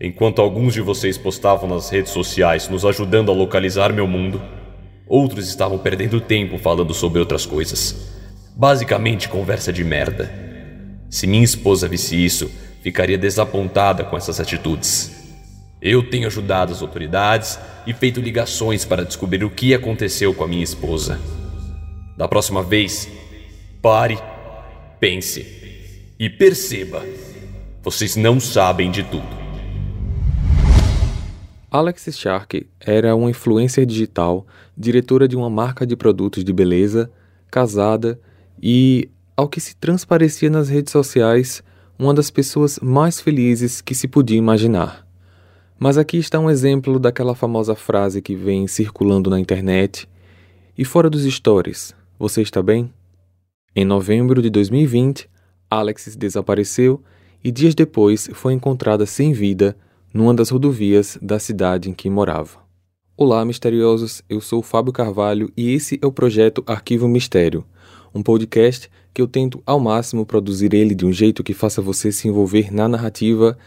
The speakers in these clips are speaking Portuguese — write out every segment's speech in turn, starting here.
Enquanto alguns de vocês postavam nas redes sociais nos ajudando a localizar meu mundo, outros estavam perdendo tempo falando sobre outras coisas. Basicamente, conversa de merda. Se minha esposa visse isso, ficaria desapontada com essas atitudes. Eu tenho ajudado as autoridades e feito ligações para descobrir o que aconteceu com a minha esposa. Da próxima vez, pare, pense e perceba: vocês não sabem de tudo. Alex Shark era uma influencer digital, diretora de uma marca de produtos de beleza, casada e, ao que se transparecia nas redes sociais, uma das pessoas mais felizes que se podia imaginar. Mas aqui está um exemplo daquela famosa frase que vem circulando na internet e fora dos stories: Você está bem? Em novembro de 2020, Alex desapareceu e dias depois foi encontrada sem vida numa das rodovias da cidade em que morava. Olá, misteriosos! Eu sou Fábio Carvalho e esse é o projeto Arquivo Mistério, um podcast que eu tento ao máximo produzir ele de um jeito que faça você se envolver na narrativa,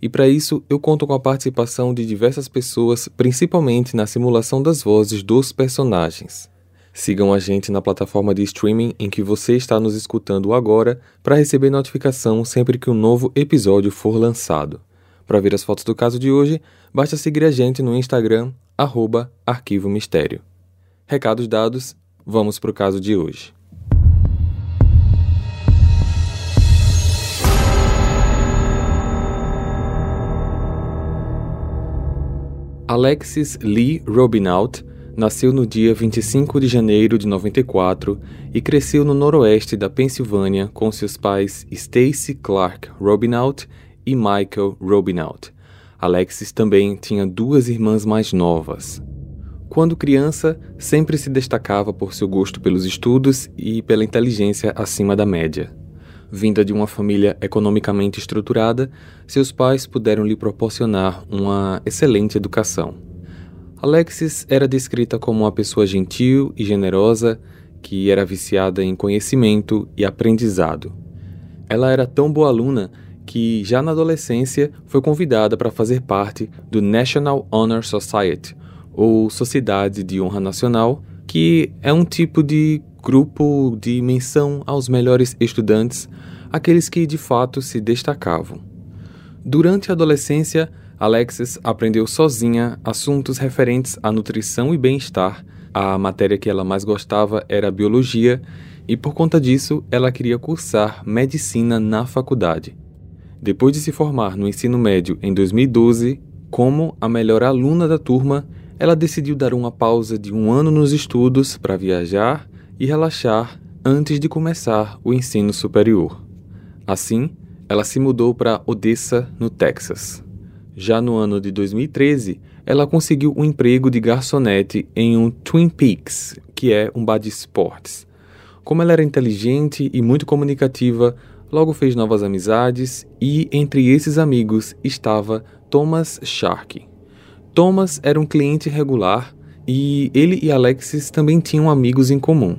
e para isso eu conto com a participação de diversas pessoas, principalmente na simulação das vozes dos personagens. Sigam a gente na plataforma de streaming em que você está nos escutando agora para receber notificação sempre que um novo episódio for lançado. Para ver as fotos do caso de hoje, basta seguir a gente no Instagram, arroba Arquivo Mistério. Recados dados, vamos para o caso de hoje. Alexis Lee Robinaut nasceu no dia 25 de janeiro de 94 e cresceu no noroeste da Pensilvânia com seus pais Stacy Clark Robinaut e Michael Robinaut. Alexis também tinha duas irmãs mais novas. Quando criança, sempre se destacava por seu gosto pelos estudos e pela inteligência acima da média. Vinda de uma família economicamente estruturada, seus pais puderam lhe proporcionar uma excelente educação. Alexis era descrita como uma pessoa gentil e generosa que era viciada em conhecimento e aprendizado. Ela era tão boa aluna que, já na adolescência, foi convidada para fazer parte do National Honor Society, ou Sociedade de Honra Nacional, que é um tipo de grupo de menção aos melhores estudantes, aqueles que de fato se destacavam. Durante a adolescência, Alexis aprendeu sozinha assuntos referentes à nutrição e bem-estar. A matéria que ela mais gostava era biologia, e por conta disso, ela queria cursar medicina na faculdade. Depois de se formar no ensino médio em 2012, como a melhor aluna da turma, ela decidiu dar uma pausa de um ano nos estudos para viajar e relaxar antes de começar o ensino superior. Assim, ela se mudou para Odessa, no Texas. Já no ano de 2013, ela conseguiu um emprego de garçonete em um Twin Peaks, que é um bar de esportes. Como ela era inteligente e muito comunicativa, Logo fez novas amizades e entre esses amigos estava Thomas Shark. Thomas era um cliente regular e ele e Alexis também tinham amigos em comum.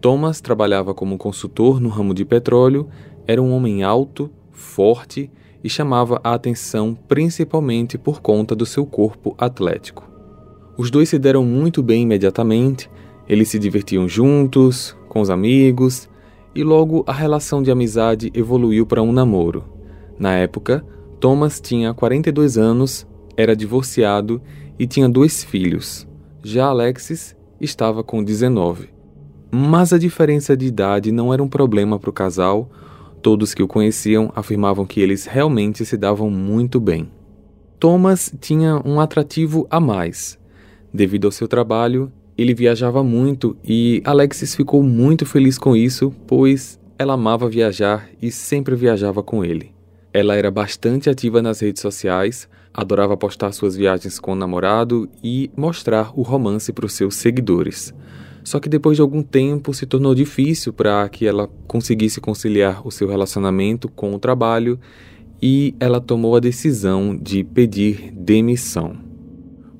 Thomas trabalhava como consultor no ramo de petróleo, era um homem alto, forte e chamava a atenção principalmente por conta do seu corpo atlético. Os dois se deram muito bem imediatamente, eles se divertiam juntos, com os amigos e logo a relação de amizade evoluiu para um namoro. Na época, Thomas tinha 42 anos, era divorciado e tinha dois filhos. Já Alexis estava com 19. Mas a diferença de idade não era um problema para o casal. Todos que o conheciam afirmavam que eles realmente se davam muito bem. Thomas tinha um atrativo a mais. Devido ao seu trabalho, ele viajava muito e Alexis ficou muito feliz com isso, pois ela amava viajar e sempre viajava com ele. Ela era bastante ativa nas redes sociais, adorava postar suas viagens com o namorado e mostrar o romance para os seus seguidores. Só que depois de algum tempo se tornou difícil para que ela conseguisse conciliar o seu relacionamento com o trabalho e ela tomou a decisão de pedir demissão.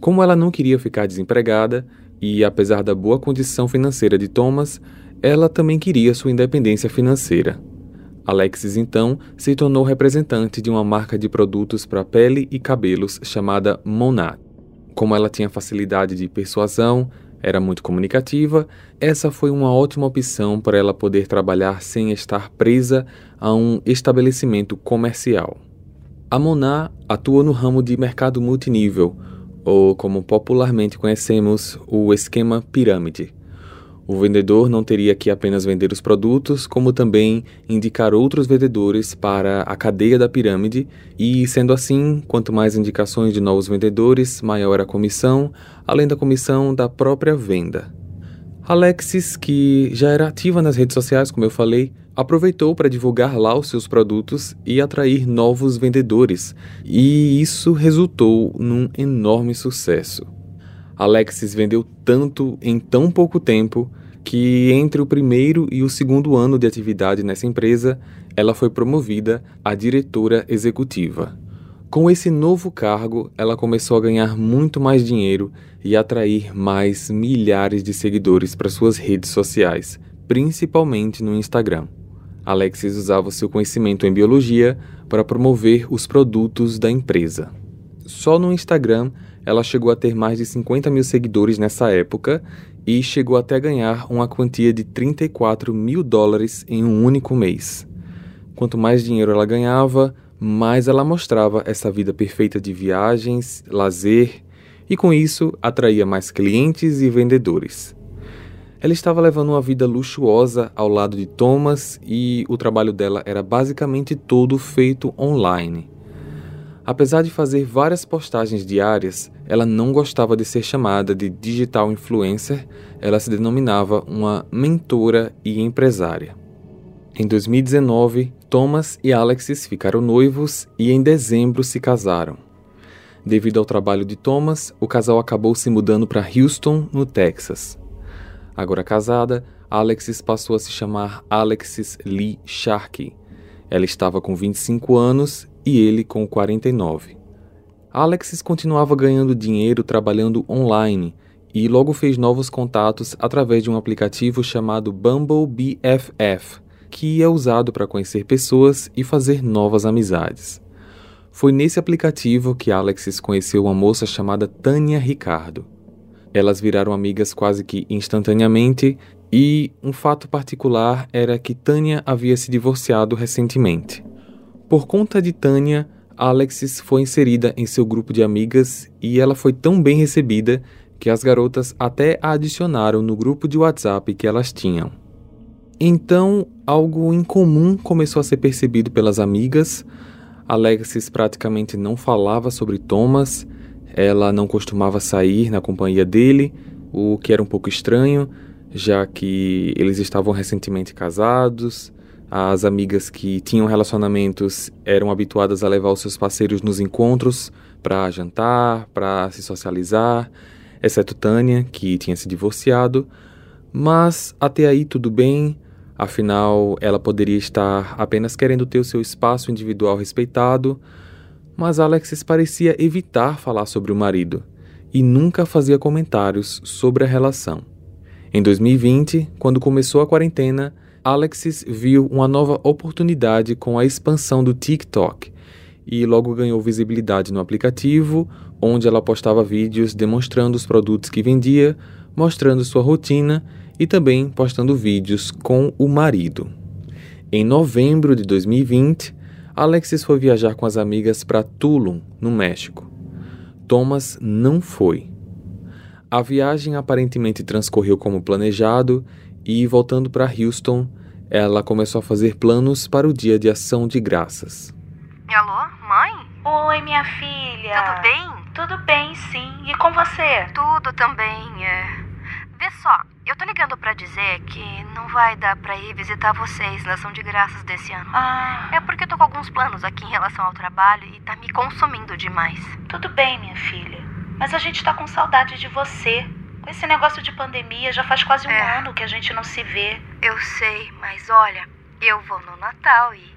Como ela não queria ficar desempregada, e, apesar da boa condição financeira de Thomas, ela também queria sua independência financeira. Alexis então se tornou representante de uma marca de produtos para pele e cabelos chamada Monat. Como ela tinha facilidade de persuasão, era muito comunicativa, essa foi uma ótima opção para ela poder trabalhar sem estar presa a um estabelecimento comercial. A Monat atua no ramo de mercado multinível, ou como popularmente conhecemos, o esquema pirâmide. O vendedor não teria que apenas vender os produtos, como também indicar outros vendedores para a cadeia da pirâmide, e sendo assim, quanto mais indicações de novos vendedores, maior a comissão, além da comissão da própria venda. Alexis, que já era ativa nas redes sociais, como eu falei, aproveitou para divulgar lá os seus produtos e atrair novos vendedores, e isso resultou num enorme sucesso. Alexis vendeu tanto em tão pouco tempo que entre o primeiro e o segundo ano de atividade nessa empresa, ela foi promovida a diretora executiva. Com esse novo cargo, ela começou a ganhar muito mais dinheiro e atrair mais milhares de seguidores para suas redes sociais, principalmente no Instagram. Alexis usava seu conhecimento em biologia para promover os produtos da empresa. Só no Instagram, ela chegou a ter mais de 50 mil seguidores nessa época e chegou até a ganhar uma quantia de 34 mil dólares em um único mês. Quanto mais dinheiro ela ganhava, mais ela mostrava essa vida perfeita de viagens, lazer e com isso atraía mais clientes e vendedores. Ela estava levando uma vida luxuosa ao lado de Thomas e o trabalho dela era basicamente todo feito online. Apesar de fazer várias postagens diárias, ela não gostava de ser chamada de digital influencer, ela se denominava uma mentora e empresária. Em 2019, Thomas e Alexis ficaram noivos e em dezembro se casaram. Devido ao trabalho de Thomas, o casal acabou se mudando para Houston, no Texas. Agora casada, Alexis passou a se chamar Alexis Lee Sharkey. Ela estava com 25 anos e ele com 49. Alexis continuava ganhando dinheiro trabalhando online e logo fez novos contatos através de um aplicativo chamado Bumble BFF, que é usado para conhecer pessoas e fazer novas amizades. Foi nesse aplicativo que Alexis conheceu uma moça chamada Tânia Ricardo. Elas viraram amigas quase que instantaneamente e um fato particular era que Tânia havia se divorciado recentemente. Por conta de Tânia, Alexis foi inserida em seu grupo de amigas e ela foi tão bem recebida que as garotas até a adicionaram no grupo de WhatsApp que elas tinham. Então, algo incomum começou a ser percebido pelas amigas. Alexis praticamente não falava sobre Thomas, ela não costumava sair na companhia dele, o que era um pouco estranho, já que eles estavam recentemente casados. As amigas que tinham relacionamentos eram habituadas a levar os seus parceiros nos encontros para jantar, para se socializar, exceto Tânia, que tinha se divorciado. Mas até aí tudo bem, afinal ela poderia estar apenas querendo ter o seu espaço individual respeitado. Mas Alexis parecia evitar falar sobre o marido e nunca fazia comentários sobre a relação. Em 2020, quando começou a quarentena, Alexis viu uma nova oportunidade com a expansão do TikTok e logo ganhou visibilidade no aplicativo, onde ela postava vídeos demonstrando os produtos que vendia, mostrando sua rotina e também postando vídeos com o marido. Em novembro de 2020, Alexis foi viajar com as amigas para Tulum, no México. Thomas não foi. A viagem aparentemente transcorreu como planejado e, voltando para Houston, ela começou a fazer planos para o dia de ação de graças. Alô, mãe? Oi, minha filha. Tudo bem? Tudo bem, sim. E com você? Tudo também, é. Vê só, eu tô ligando para dizer que não vai dar para ir visitar vocês na ação de graças desse ano. Ah. É porque eu tô com alguns planos aqui em relação ao trabalho e tá me consumindo demais. Tudo bem, minha filha. Mas a gente tá com saudade de você. Com esse negócio de pandemia, já faz quase um É. ano que a gente não se vê. Eu sei, mas olha, eu vou no Natal e,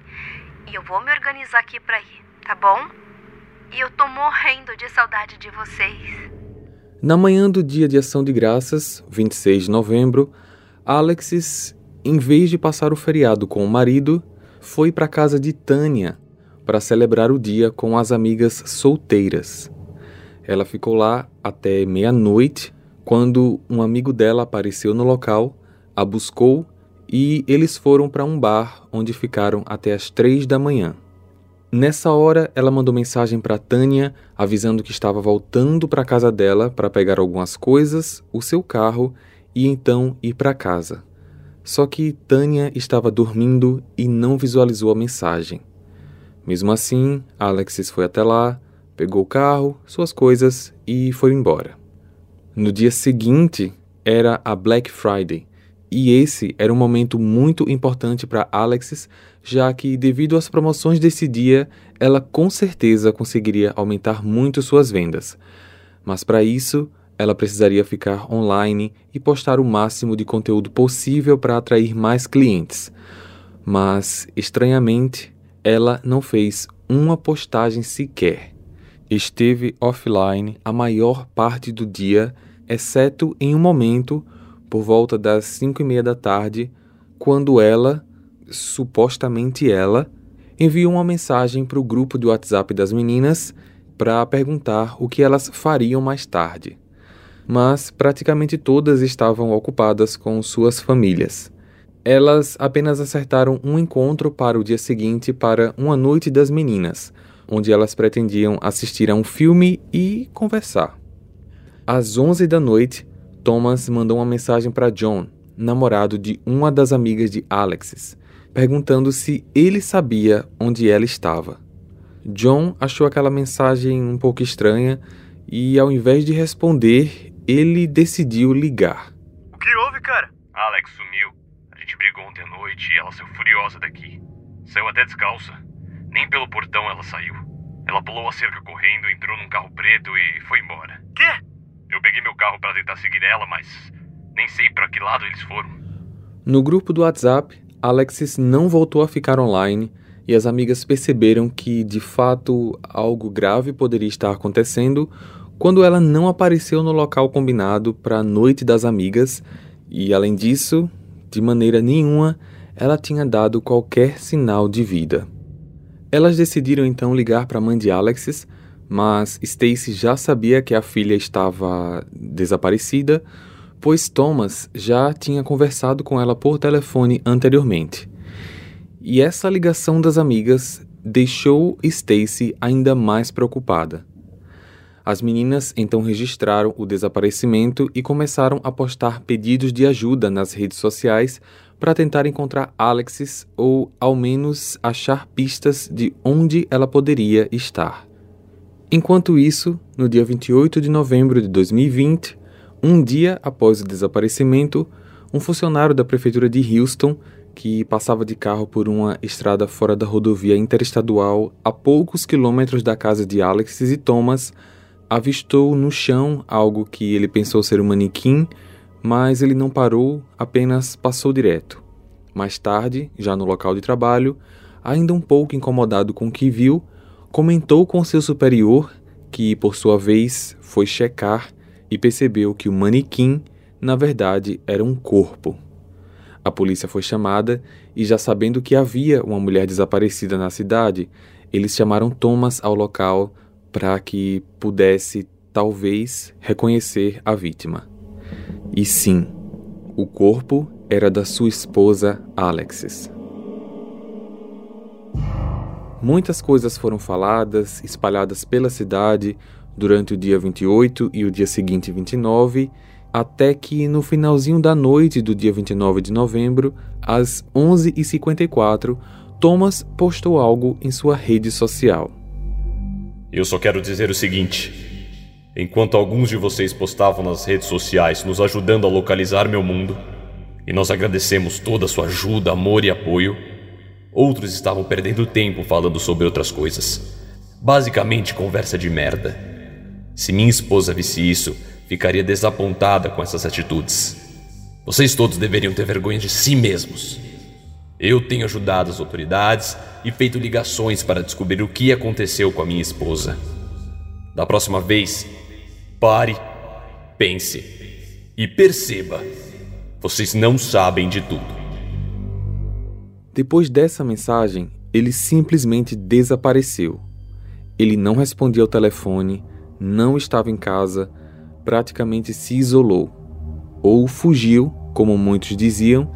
e eu vou me organizar aqui pra ir, tá bom? E eu tô morrendo de saudade de vocês. Na manhã do dia de ação de graças, 26 de novembro, Alexis, em vez de passar o feriado com o marido, foi para casa de Tânia para celebrar o dia com as amigas solteiras. Ela ficou lá até meia-noite, quando um amigo dela apareceu no local, a buscou e eles foram para um bar onde ficaram até as três da manhã. Nessa hora, ela mandou mensagem para Tânia avisando que estava voltando para casa dela para pegar algumas coisas, o seu carro e então ir para casa. Só que Tânia estava dormindo e não visualizou a mensagem. Mesmo assim, Alexis foi até lá, pegou o carro, suas coisas e foi embora. No dia seguinte era a Black Friday, e esse era um momento muito importante para Alexis, já que, devido às promoções desse dia, ela com certeza conseguiria aumentar muito suas vendas. Mas para isso, ela precisaria ficar online e postar o máximo de conteúdo possível para atrair mais clientes. Mas, estranhamente, ela não fez uma postagem sequer. Esteve offline a maior parte do dia, exceto em um momento, por volta das cinco e meia da tarde, quando ela, supostamente ela, enviou uma mensagem para o grupo de WhatsApp das meninas para perguntar o que elas fariam mais tarde. Mas praticamente todas estavam ocupadas com suas famílias. Elas apenas acertaram um encontro para o dia seguinte para uma noite das meninas, onde elas pretendiam assistir a um filme e conversar. Às 11 da noite, Thomas mandou uma mensagem para John, namorado de uma das amigas de Alexis, perguntando se ele sabia onde ela estava. John achou aquela mensagem um pouco estranha e, ao invés de responder, ele decidiu ligar. O que houve, cara? Alex sumiu brigou ontem à noite e ela saiu furiosa daqui. Saiu até descalça. Nem pelo portão ela saiu. Ela pulou a cerca correndo, entrou num carro preto e foi embora. Quê? Eu peguei meu carro para tentar seguir ela, mas nem sei para que lado eles foram. No grupo do WhatsApp, Alexis não voltou a ficar online e as amigas perceberam que, de fato, algo grave poderia estar acontecendo quando ela não apareceu no local combinado para a noite das amigas e, além disso, de maneira nenhuma ela tinha dado qualquer sinal de vida. Elas decidiram então ligar para a mãe de Alexis, mas Stacy já sabia que a filha estava desaparecida, pois Thomas já tinha conversado com ela por telefone anteriormente. E essa ligação das amigas deixou Stacy ainda mais preocupada. As meninas então registraram o desaparecimento e começaram a postar pedidos de ajuda nas redes sociais para tentar encontrar Alexis ou, ao menos, achar pistas de onde ela poderia estar. Enquanto isso, no dia 28 de novembro de 2020, um dia após o desaparecimento, um funcionário da prefeitura de Houston, que passava de carro por uma estrada fora da rodovia interestadual a poucos quilômetros da casa de Alexis e Thomas, avistou no chão algo que ele pensou ser um manequim, mas ele não parou, apenas passou direto. Mais tarde, já no local de trabalho, ainda um pouco incomodado com o que viu, comentou com seu superior, que por sua vez foi checar e percebeu que o manequim, na verdade, era um corpo. A polícia foi chamada e, já sabendo que havia uma mulher desaparecida na cidade, eles chamaram Thomas ao local para que pudesse, talvez, reconhecer a vítima. E sim, o corpo era da sua esposa Alexis. Muitas coisas foram faladas, espalhadas pela cidade durante o dia 28 e o dia seguinte 29, até que no finalzinho da noite do dia 29 de novembro, às 11h54, Thomas postou algo em sua rede social. Eu só quero dizer o seguinte: enquanto alguns de vocês postavam nas redes sociais nos ajudando a localizar meu mundo, e nós agradecemos toda a sua ajuda, amor e apoio, outros estavam perdendo tempo falando sobre outras coisas. Basicamente, conversa de merda. Se minha esposa visse isso, ficaria desapontada com essas atitudes. Vocês todos deveriam ter vergonha de si mesmos. Eu tenho ajudado as autoridades e feito ligações para descobrir o que aconteceu com a minha esposa. Da próxima vez, pare, pense e perceba: vocês não sabem de tudo. Depois dessa mensagem, ele simplesmente desapareceu. Ele não respondia ao telefone, não estava em casa, praticamente se isolou. Ou fugiu, como muitos diziam,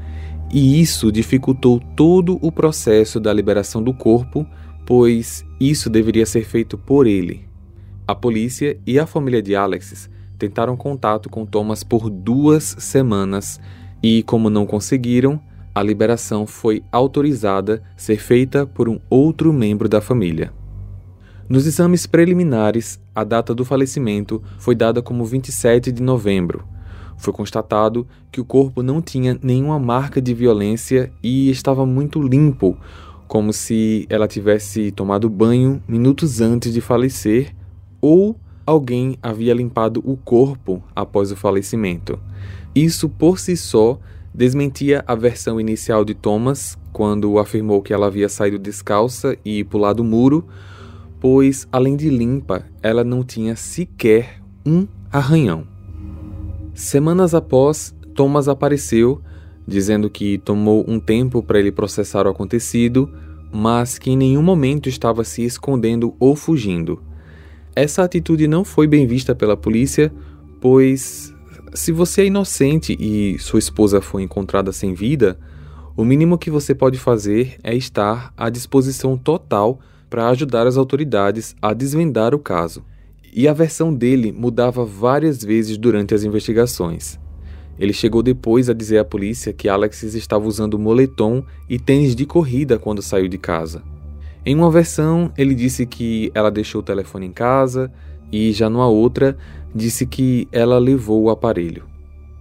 e isso dificultou todo o processo da liberação do corpo, pois isso deveria ser feito por ele. A polícia e a família de Alexis tentaram contato com Thomas por duas semanas e, como não conseguiram, a liberação foi autorizada ser feita por um outro membro da família. Nos exames preliminares, a data do falecimento foi dada como 27 de novembro. Foi constatado que o corpo não tinha nenhuma marca de violência e estava muito limpo, como se ela tivesse tomado banho minutos antes de falecer ou alguém havia limpado o corpo após o falecimento. Isso por si só desmentia a versão inicial de Thomas quando afirmou que ela havia saído descalça e pulado o muro, pois, além de limpa, ela não tinha sequer um arranhão. Semanas após, Thomas apareceu, dizendo que tomou um tempo para ele processar o acontecido, mas que em nenhum momento estava se escondendo ou fugindo. Essa atitude não foi bem vista pela polícia, pois se você é inocente e sua esposa foi encontrada sem vida, o mínimo que você pode fazer é estar à disposição total para ajudar as autoridades a desvendar o caso. E a versão dele mudava várias vezes durante as investigações. Ele chegou depois a dizer à polícia que Alexis estava usando moletom e tênis de corrida quando saiu de casa. Em uma versão, ele disse que ela deixou o telefone em casa, e já numa outra, disse que ela levou o aparelho.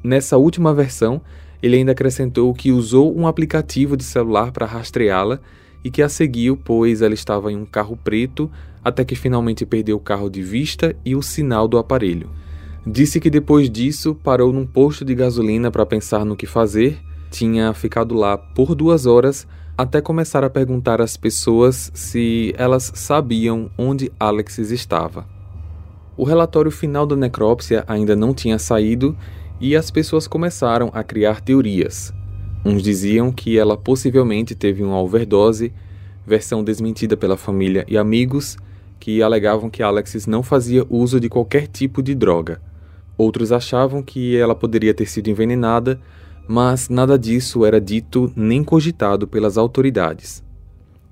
Nessa última versão, ele ainda acrescentou que usou um aplicativo de celular para rastreá-la e que a seguiu, pois ela estava em um carro preto, até que finalmente perdeu o carro de vista e o sinal do aparelho. Disse que depois disso parou num posto de gasolina para pensar no que fazer, tinha ficado lá por duas horas até começar a perguntar às pessoas se elas sabiam onde Alexis estava. O relatório final da necrópsia ainda não tinha saído e as pessoas começaram a criar teorias. Uns diziam que ela possivelmente teve uma overdose, versão desmentida pela família e amigos, que alegavam que Alexis não fazia uso de qualquer tipo de droga. Outros achavam que ela poderia ter sido envenenada, mas nada disso era dito nem cogitado pelas autoridades.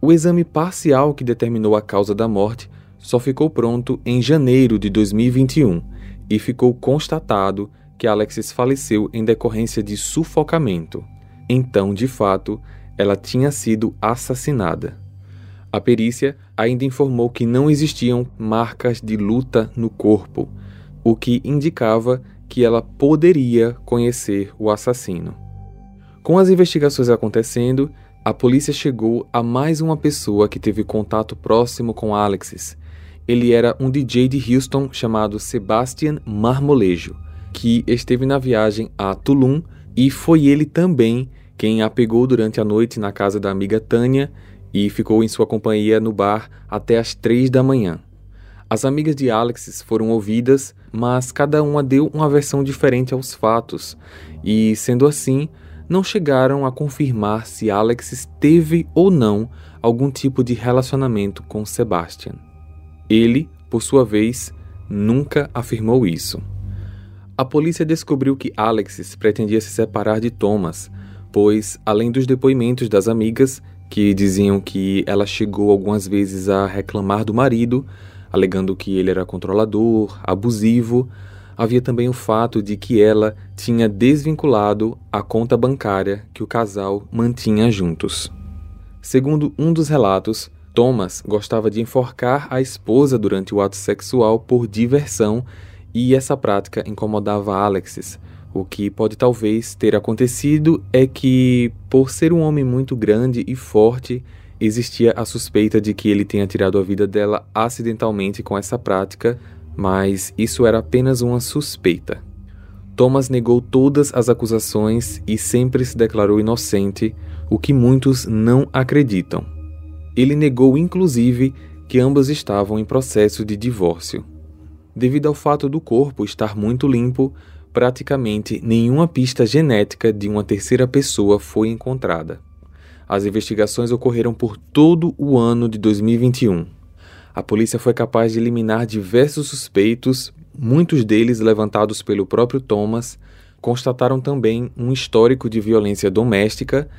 O exame parcial que determinou a causa da morte só ficou pronto em janeiro de 2021 e ficou constatado que Alexis faleceu em decorrência de sufocamento. Então, de fato, ela tinha sido assassinada. A perícia ainda informou que não existiam marcas de luta no corpo, o que indicava que ela poderia conhecer o assassino. Com as investigações acontecendo, a polícia chegou a mais uma pessoa que teve contato próximo com Alexis ele era um DJ de Houston chamado Sebastian Marmolejo, que esteve na viagem a Tulum e foi ele também quem a pegou durante a noite na casa da amiga Tânia e ficou em sua companhia no bar até as três da manhã. As amigas de Alexis foram ouvidas, mas cada uma deu uma versão diferente aos fatos, e, sendo assim, não chegaram a confirmar se Alexis teve ou não algum tipo de relacionamento com Sebastian. Ele, por sua vez, nunca afirmou isso. A polícia descobriu que Alexis pretendia se separar de Thomas, pois, além dos depoimentos das amigas, que diziam que ela chegou algumas vezes a reclamar do marido, alegando que ele era controlador, abusivo, havia também o fato de que ela tinha desvinculado a conta bancária que o casal mantinha juntos. Segundo um dos relatos, Thomas gostava de enforcar a esposa durante o ato sexual por diversão e essa prática incomodava Alexis. O que pode talvez ter acontecido é que, por ser um homem muito grande e forte, existia a suspeita de que ele tenha tirado a vida dela acidentalmente com essa prática, mas isso era apenas uma suspeita. Thomas negou todas as acusações e sempre se declarou inocente, o que muitos não acreditam. Ele negou inclusive que ambas estavam em processo de divórcio. Devido ao fato do corpo estar muito limpo, praticamente nenhuma pista genética de uma terceira pessoa foi encontrada. As investigações ocorreram por todo o ano de 2021. A polícia foi capaz de eliminar diversos suspeitos, muitos deles levantados pelo próprio Thomas, constataram também um histórico de violência doméstica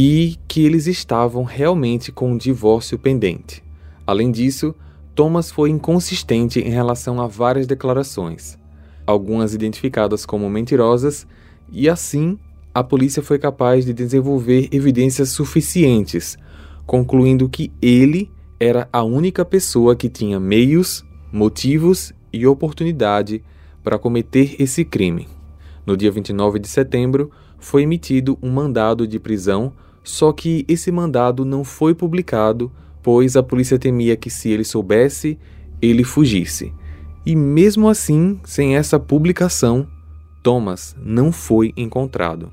e que eles estavam realmente com um divórcio pendente. Além disso, Thomas foi inconsistente em relação a várias declarações, algumas identificadas como mentirosas, e assim a polícia foi capaz de desenvolver evidências suficientes, concluindo que ele era a única pessoa que tinha meios, motivos e oportunidade para cometer esse crime. No dia 29 de setembro, foi emitido um mandado de prisão, só que esse mandado não foi publicado, pois a polícia temia que se ele soubesse, ele fugisse. E mesmo assim, sem essa publicação, Thomas não foi encontrado.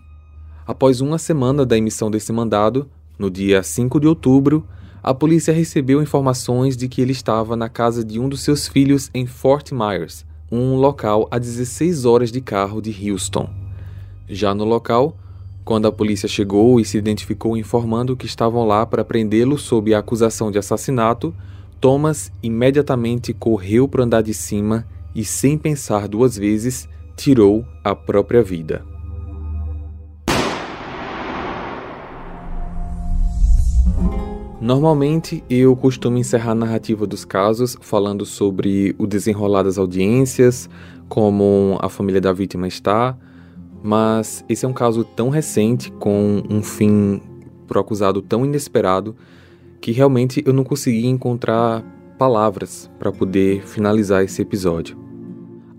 Após uma semana da emissão desse mandado, no dia 5 de outubro, a polícia recebeu informações de que ele estava na casa de um dos seus filhos em Fort Myers, um local a 16 horas de carro de Houston. Já no local, quando a polícia chegou e se identificou informando que estavam lá para prendê-lo sob a acusação de assassinato, Thomas imediatamente correu para o andar de cima e, sem pensar duas vezes, tirou a própria vida. Normalmente eu costumo encerrar a narrativa dos casos falando sobre o desenrolar das audiências, como a família da vítima está, mas esse é um caso tão recente, com um fim pro acusado tão inesperado, que realmente eu não consegui encontrar palavras para poder finalizar esse episódio.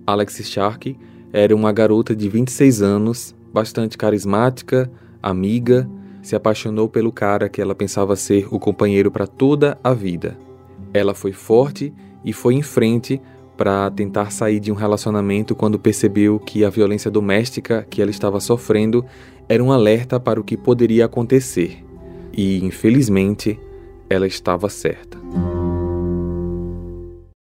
Alex Shark era uma garota de 26 anos, bastante carismática, amiga se apaixonou pelo cara que ela pensava ser o companheiro para toda a vida. Ela foi forte e foi em frente para tentar sair de um relacionamento quando percebeu que a violência doméstica que ela estava sofrendo era um alerta para o que poderia acontecer. E, infelizmente, ela estava certa.